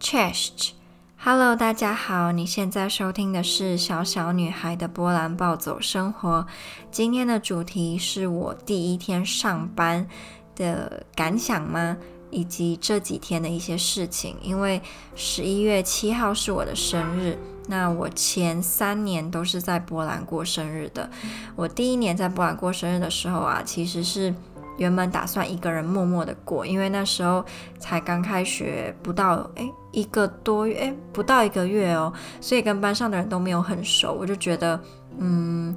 Cześć，Hello，大家好，你现在收听的是小小女孩的波兰暴走生活。今天的主题是我第一天上班的感想吗？以及这几天的一些事情。因为十一月七号是我的生日，那我前三年都是在波兰过生日的。我第一年在波兰过生日的时候啊，其实是。原本打算一个人默默的过，因为那时候才刚开学不到，诶，一个多月，诶，不到一个月哦，所以跟班上的人都没有很熟，我就觉得，嗯，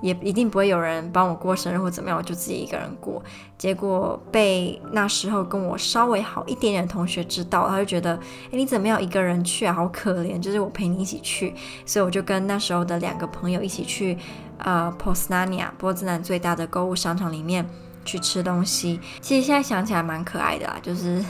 也一定不会有人帮我过生日或怎么样，我就自己一个人过。结果被那时候跟我稍微好一点点的同学知道，他就觉得，诶，你怎么样一个人去啊？好可怜，就是我陪你一起去，所以我就跟那时候的两个朋友一起去，呃，Poznania 波兹南最大的购物商场里面。去吃东西，其实现在想起来蛮可爱的啦。就是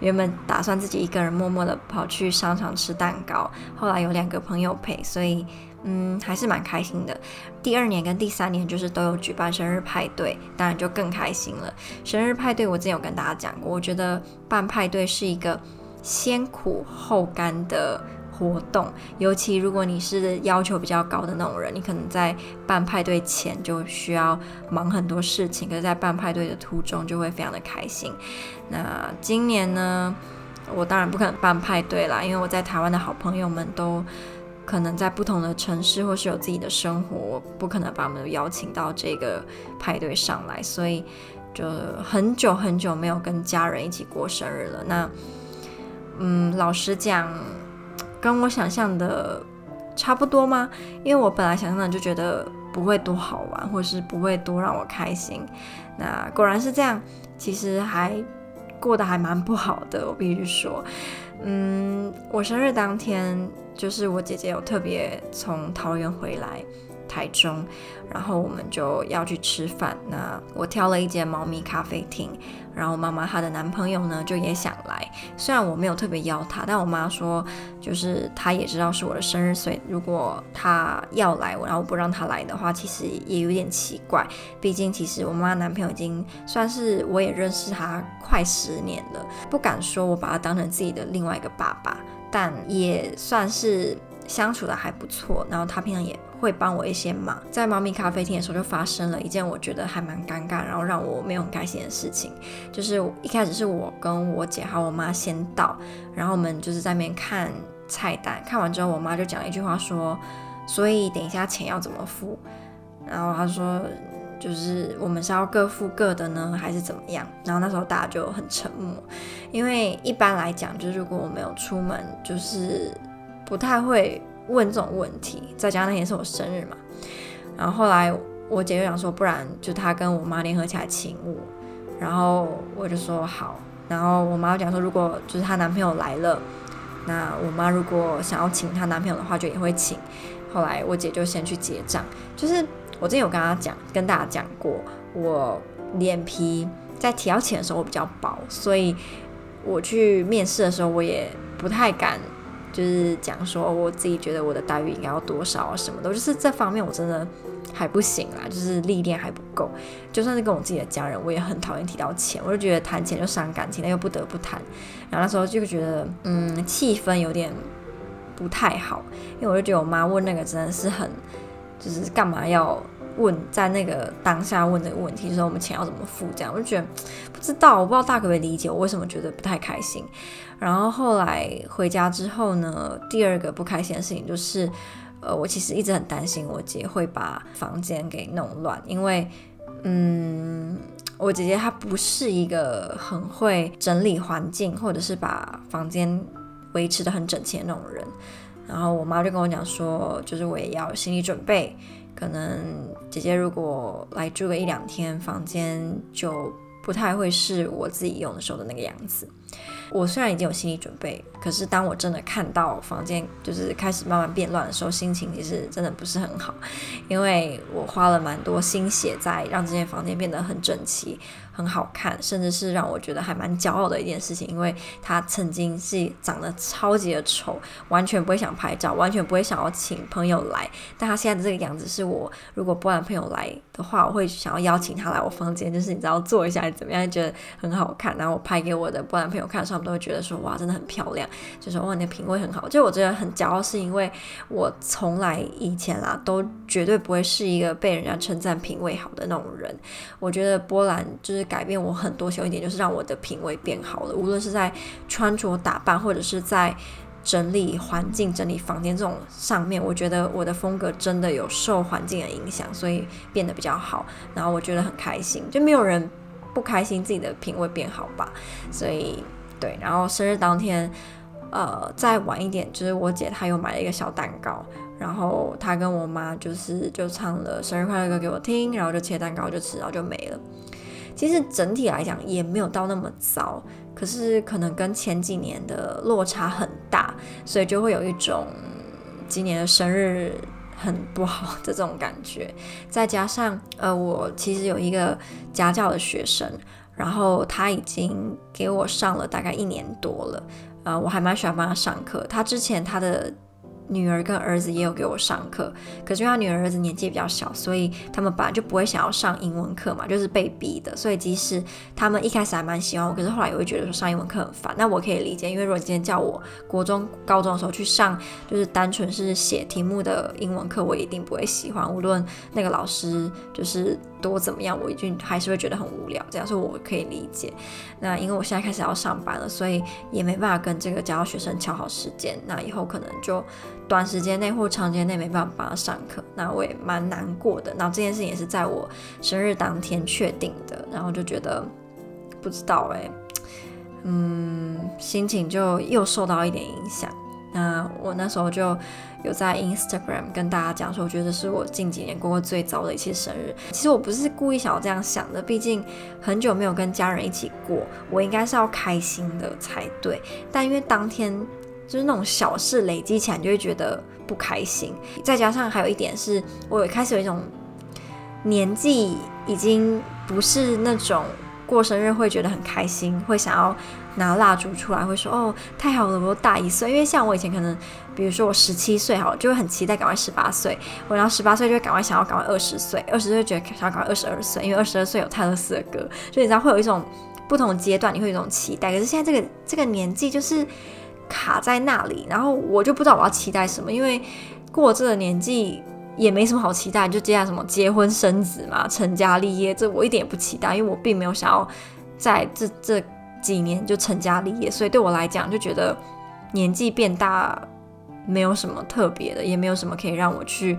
原本打算自己一个人默默的跑去商场吃蛋糕，后来有两个朋友陪，所以嗯，还是蛮开心的。第二年跟第三年就是都有举办生日派对，当然就更开心了。生日派对我之前有跟大家讲过，我觉得办派对是一个先苦后甘的。活动，尤其如果你是要求比较高的那种人，你可能在办派对前就需要忙很多事情，可是在办派对的途中就会非常的开心。那今年呢，我当然不可能办派对啦，因为我在台湾的好朋友们都可能在不同的城市或是有自己的生活，我不可能把他们邀请到这个派对上来，所以就很久很久没有跟家人一起过生日了。那，嗯，老实讲。跟我想象的差不多吗？因为我本来想象的就觉得不会多好玩，或是不会多让我开心。那果然是这样，其实还过得还蛮不好的，我必须说。嗯，我生日当天，就是我姐姐有特别从桃园回来。台中，然后我们就要去吃饭。那我挑了一间猫咪咖啡厅，然后妈妈她的男朋友呢就也想来。虽然我没有特别邀他，但我妈说就是她也知道是我的生日，所以如果他要来，然后不让他来的话，其实也有点奇怪。毕竟其实我妈妈男朋友已经算是我也认识他快十年了，不敢说我把他当成自己的另外一个爸爸，但也算是相处的还不错。然后他平常也。会帮我一些忙，在猫咪咖啡厅的时候就发生了一件我觉得还蛮尴尬，然后让我没有很开心的事情，就是一开始是我跟我姐还有我妈先到，然后我们就是在那边看菜单，看完之后我妈就讲了一句话说，所以等一下钱要怎么付？然后她说就是我们是要各付各的呢，还是怎么样？然后那时候大家就很沉默，因为一般来讲，就是如果我没有出门，就是不太会。问这种问题，再加上那天是我生日嘛，然后后来我姐就想说，不然就她跟我妈联合起来请我，然后我就说好，然后我妈讲说，如果就是她男朋友来了，那我妈如果想要请她男朋友的话，就也会请。后来我姐就先去结账，就是我之前有跟她讲，跟大家讲过，我脸皮在提到钱的时候我比较薄，所以我去面试的时候我也不太敢。就是讲说，我自己觉得我的待遇应该要多少啊，什么的，就是这方面我真的还不行啦，就是历练还不够。就算是跟我自己的家人，我也很讨厌提到钱，我就觉得谈钱就伤感情，但又不得不谈。然后那时候就觉得，嗯，气氛有点不太好，因为我就觉得我妈问那个真的是很，就是干嘛要。问在那个当下问这个问题，就是说我们钱要怎么付？这样我就觉得不知道，我不知道大可不可以理解我为什么觉得不太开心。然后后来回家之后呢，第二个不开心的事情就是，呃，我其实一直很担心我姐会把房间给弄乱，因为，嗯，我姐姐她不是一个很会整理环境或者是把房间维持得很整齐的那种人。然后我妈就跟我讲说，就是我也要心理准备。可能姐姐如果来住个一两天，房间就不太会是我自己用的时候的那个样子。我虽然已经有心理准备，可是当我真的看到房间就是开始慢慢变乱的时候，心情其实真的不是很好，因为我花了蛮多心血在让这间房间变得很整齐、很好看，甚至是让我觉得还蛮骄傲的一件事情，因为他曾经是长得超级的丑，完全不会想拍照，完全不会想要请朋友来。但他现在的这个样子，是我如果波兰朋友来的话，我会想要邀请他来我房间，就是你知道坐一下怎么样，觉得很好看。然后我拍给我的波兰朋友看，他们都会觉得说哇，真的很漂亮，就说哇，你的品味很好。就我觉得很骄傲，是因为我从来以前啦都绝对不会是一个被人家称赞品味好的那种人。我觉得波兰就是。改变我很多，小一点就是让我的品味变好了。无论是在穿着打扮，或者是在整理环境、整理房间这种上面，我觉得我的风格真的有受环境的影响，所以变得比较好。然后我觉得很开心，就没有人不开心自己的品味变好吧。所以对，然后生日当天，呃，再晚一点，就是我姐她又买了一个小蛋糕，然后她跟我妈就是就唱了生日快乐歌给我听，然后就切蛋糕就吃，然后就没了。其实整体来讲也没有到那么糟，可是可能跟前几年的落差很大，所以就会有一种今年的生日很不好的这种感觉。再加上呃，我其实有一个家教的学生，然后他已经给我上了大概一年多了，呃，我还蛮喜欢帮他上课。他之前他的。女儿跟儿子也有给我上课，可是因为他女儿儿子年纪比较小，所以他们本来就不会想要上英文课嘛，就是被逼的。所以即使他们一开始还蛮喜欢我，可是后来也会觉得说上英文课很烦。那我可以理解，因为如果今天叫我国中、高中的时候去上，就是单纯是写题目的英文课，我一定不会喜欢。无论那个老师就是多怎么样，我一定还是会觉得很无聊。这样，所以我可以理解。那因为我现在开始要上班了，所以也没办法跟这个教学生敲好时间。那以后可能就。短时间内或长时间内没办法帮他上课，那我也蛮难过的。然后这件事情也是在我生日当天确定的，然后就觉得不知道哎，嗯，心情就又受到一点影响。那我那时候就有在 Instagram 跟大家讲说，我觉得是我近几年过过最糟的一次生日。其实我不是故意想要这样想的，毕竟很久没有跟家人一起过，我应该是要开心的才对。但因为当天。就是那种小事累积起来，你就会觉得不开心。再加上还有一点是，我开始有一种年纪已经不是那种过生日会觉得很开心，会想要拿蜡烛出来，会说哦太好了，我大一岁。因为像我以前可能，比如说我十七岁好了，就会很期待赶快十八岁。我然后十八岁就会赶快想要赶快二十岁，二十岁觉得想要赶快二十二岁，因为二十二岁有泰勒斯的歌，所以你知道会有一种不同阶段，你会有一种期待。可是现在这个这个年纪就是。卡在那里，然后我就不知道我要期待什么，因为过这个年纪也没什么好期待，就接下来什么结婚生子嘛，成家立业，这我一点也不期待，因为我并没有想要在这这几年就成家立业，所以对我来讲就觉得年纪变大没有什么特别的，也没有什么可以让我去。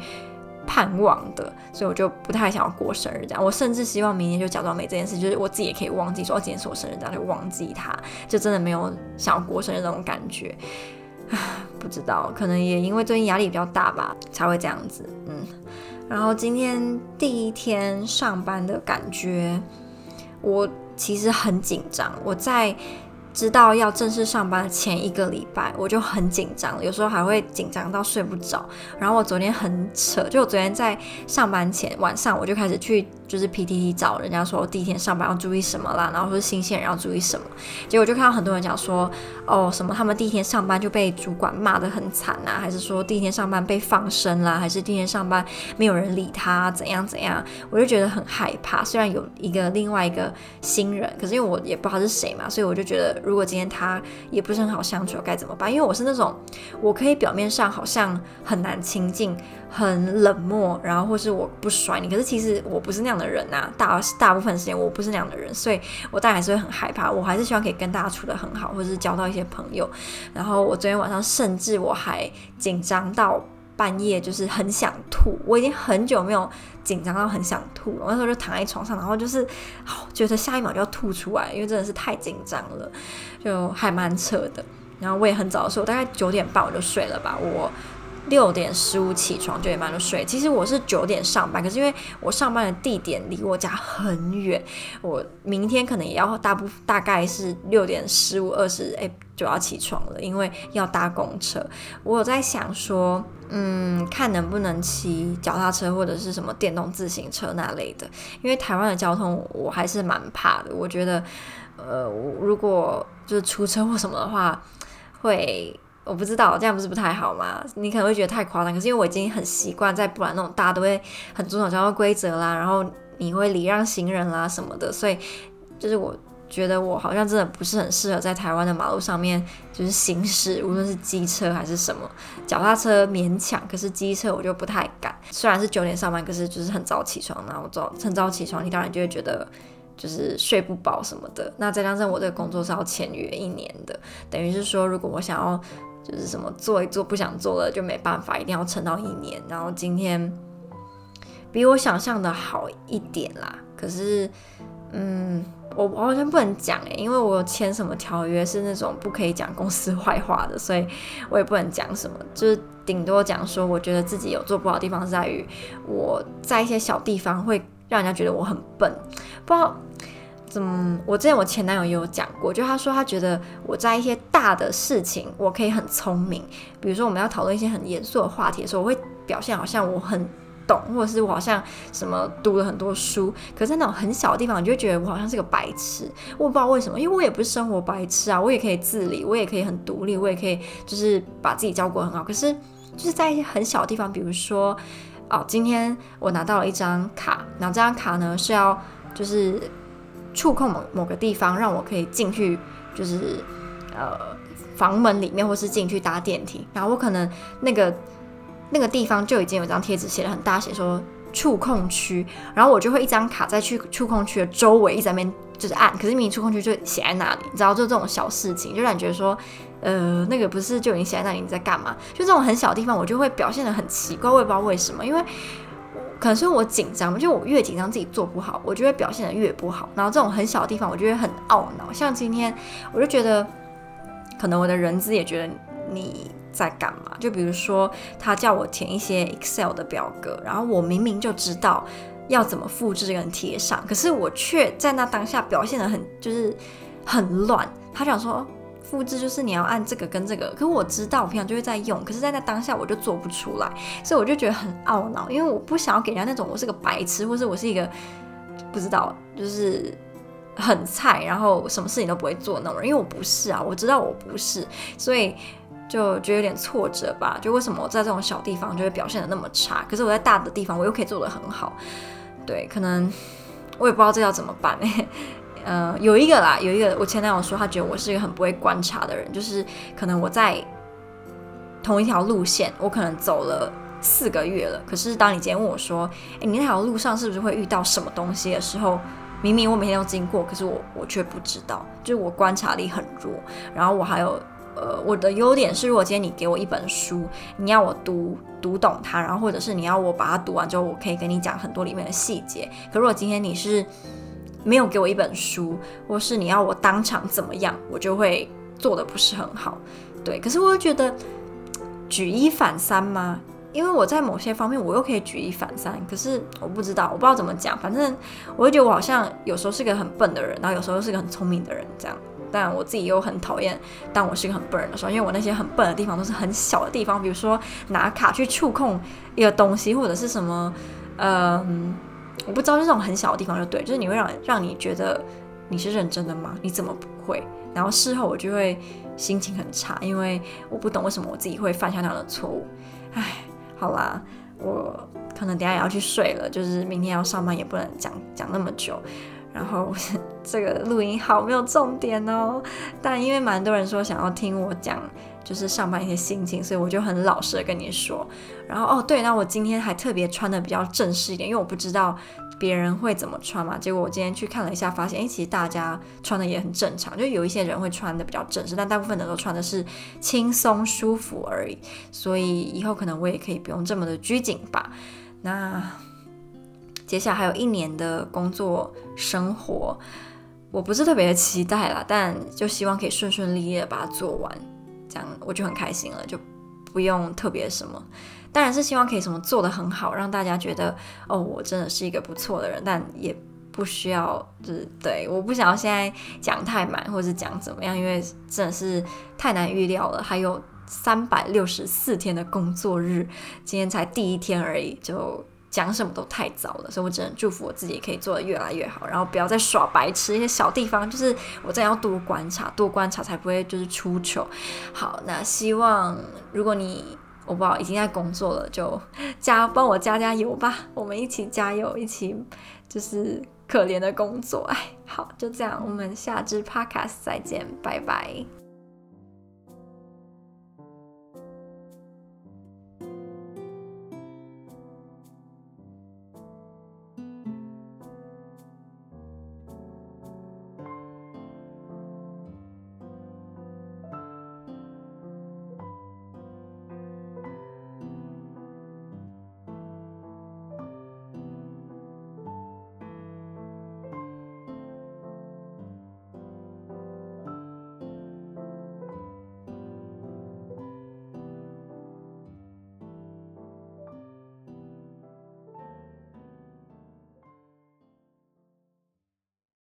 盼望的，所以我就不太想要过生日这样。我甚至希望明年就假装没这件事，就是我自己也可以忘记说，哦，今天是我生日，这样就忘记它，就真的没有想要过生日那种感觉。不知道，可能也因为最近压力比较大吧，才会这样子。嗯，然后今天第一天上班的感觉，我其实很紧张。我在。知道要正式上班的前一个礼拜，我就很紧张，有时候还会紧张到睡不着。然后我昨天很扯，就我昨天在上班前晚上，我就开始去。就是 PTT 找人家说第一天上班要注意什么啦，然后说新鲜人要注意什么，结果就看到很多人讲说，哦什么他们第一天上班就被主管骂得很惨啊，还是说第一天上班被放生啦，还是第一天上班没有人理他怎样怎样，我就觉得很害怕。虽然有一个另外一个新人，可是因为我也不知道是谁嘛，所以我就觉得如果今天他也不是很好相处，该怎么办？因为我是那种我可以表面上好像很难亲近。很冷漠，然后或是我不甩你，可是其实我不是那样的人呐、啊。大大部分时间我不是那样的人，所以我当然还是会很害怕。我还是希望可以跟大家处得很好，或者是交到一些朋友。然后我昨天晚上甚至我还紧张到半夜，就是很想吐。我已经很久没有紧张到很想吐了。我那时候就躺在床上，然后就是好觉得下一秒就要吐出来，因为真的是太紧张了，就还蛮扯的。然后我也很早的时候，大概九点半我就睡了吧。我。六点十五起床，九点半就睡。其实我是九点上班，可是因为我上班的地点离我家很远，我明天可能也要大部大概是六点十五二十，哎，就要起床了，因为要搭公车。我有在想说，嗯，看能不能骑脚踏车或者是什么电动自行车那类的，因为台湾的交通我还是蛮怕的。我觉得，呃，如果就是出车祸什么的话，会。我不知道这样不是不太好吗？你可能会觉得太夸张，可是因为我已经很习惯在不然那种大家都会很遵守交通规则啦，然后你会礼让行人啦什么的，所以就是我觉得我好像真的不是很适合在台湾的马路上面就是行驶，无论是机车还是什么，脚踏车勉强，可是机车我就不太敢。虽然是九点上班，可是就是很早起床，然后早很早起床，你当然就会觉得就是睡不饱什么的。那再加上我这个工作是要签约一年的，等于是说如果我想要。就是什么做一做不想做了就没办法，一定要撑到一年。然后今天比我想象的好一点啦，可是嗯，我完全不能讲诶，因为我有签什么条约是那种不可以讲公司坏话的，所以我也不能讲什么，就是顶多讲说我觉得自己有做不好的地方是在于我在一些小地方会让人家觉得我很笨，不知道。嗯，我之前我前男友也有讲过，就他说他觉得我在一些大的事情我可以很聪明，比如说我们要讨论一些很严肃的话题的时候，我会表现好像我很懂，或者是我好像什么读了很多书。可是那种很小的地方，你就觉得我好像是个白痴。我不知道为什么，因为我也不是生活白痴啊，我也可以自理，我也可以很独立，我也可以就是把自己照顾很好。可是就是在一些很小的地方，比如说哦，今天我拿到了一张卡，然后这张卡呢是要就是。触控某某个地方，让我可以进去，就是呃房门里面，或是进去搭电梯。然后我可能那个那个地方就已经有张贴纸写的很大，写说触控区。然后我就会一张卡在去触控区的周围一直在边就是按，可是明明触控区就写在那里，你知道，就这种小事情，就让你觉得说，呃，那个不是就已经写在那里，你在干嘛？就这种很小的地方，我就会表现得很奇怪，我也不知道为什么，因为。可能是我紧张，就我越紧张自己做不好，我就会表现得越不好。然后这种很小的地方，我就会很懊恼。像今天，我就觉得，可能我的人资也觉得你在干嘛？就比如说，他叫我填一些 Excel 的表格，然后我明明就知道要怎么复制跟贴上，可是我却在那当下表现得很就是很乱。他想说。复制就是你要按这个跟这个，可是我知道我平常就会在用，可是在那当下我就做不出来，所以我就觉得很懊恼，因为我不想要给人家那种我是个白痴，或是我是一个不知道就是很菜，然后什么事情都不会做那种人，因为我不是啊，我知道我不是，所以就觉得有点挫折吧。就为什么我在这种小地方就会表现得那么差，可是我在大的地方我又可以做得很好？对，可能我也不知道这要怎么办欸。呃，有一个啦，有一个，我前男友说他觉得我是一个很不会观察的人，就是可能我在同一条路线，我可能走了四个月了，可是当你今天问我说，诶，你那条路上是不是会遇到什么东西的时候，明明我每天都经过，可是我我却不知道，就是我观察力很弱。然后我还有，呃，我的优点是，如果今天你给我一本书，你要我读读懂它，然后或者是你要我把它读完之后，我可以跟你讲很多里面的细节。可如果今天你是没有给我一本书，或是你要我当场怎么样，我就会做得不是很好。对，可是我又觉得举一反三吗？因为我在某些方面我又可以举一反三，可是我不知道，我不知道怎么讲。反正我会觉得我好像有时候是个很笨的人，然后有时候又是个很聪明的人这样。但我自己又很讨厌当我是个很笨的时候，因为我那些很笨的地方都是很小的地方，比如说拿卡去触控一个东西，或者是什么，嗯、我不知道，就这种很小的地方就对，就是你会让让你觉得你是认真的吗？你怎么不会？然后事后我就会心情很差，因为我不懂为什么我自己会犯下那样的错误。唉，好啦，我可能等下也要去睡了，就是明天要上班，也不能讲讲那么久。然后这个录音好没有重点哦，但因为蛮多人说想要听我讲。就是上班一些心情，所以我就很老实的跟你说。然后哦，对，那我今天还特别穿的比较正式一点，因为我不知道别人会怎么穿嘛。结果我今天去看了一下，发现诶，其实大家穿的也很正常，就有一些人会穿的比较正式，但大部分的都穿的是轻松舒服而已。所以以后可能我也可以不用这么的拘谨吧。那接下来还有一年的工作生活，我不是特别的期待啦，但就希望可以顺顺利利的把它做完。这样我就很开心了，就不用特别什么。当然是希望可以什么做得很好，让大家觉得哦，我真的是一个不错的人，但也不需要就是对，我不想要现在讲太满，或是讲怎么样，因为真的是太难预料了。还有三百六十四天的工作日，今天才第一天而已，就讲什么都太早了，所以我只能祝福我自己可以做得越来越好，然后不要再耍白痴，一些小地方就是我真的要多观察，多观察才不会就是出糗。好，那希望如果你。我不好已经在工作了，就加帮我加加油吧，我们一起加油，一起就是可怜的工作。哎，好，就这样，我们下支 Podcast 再见，拜拜。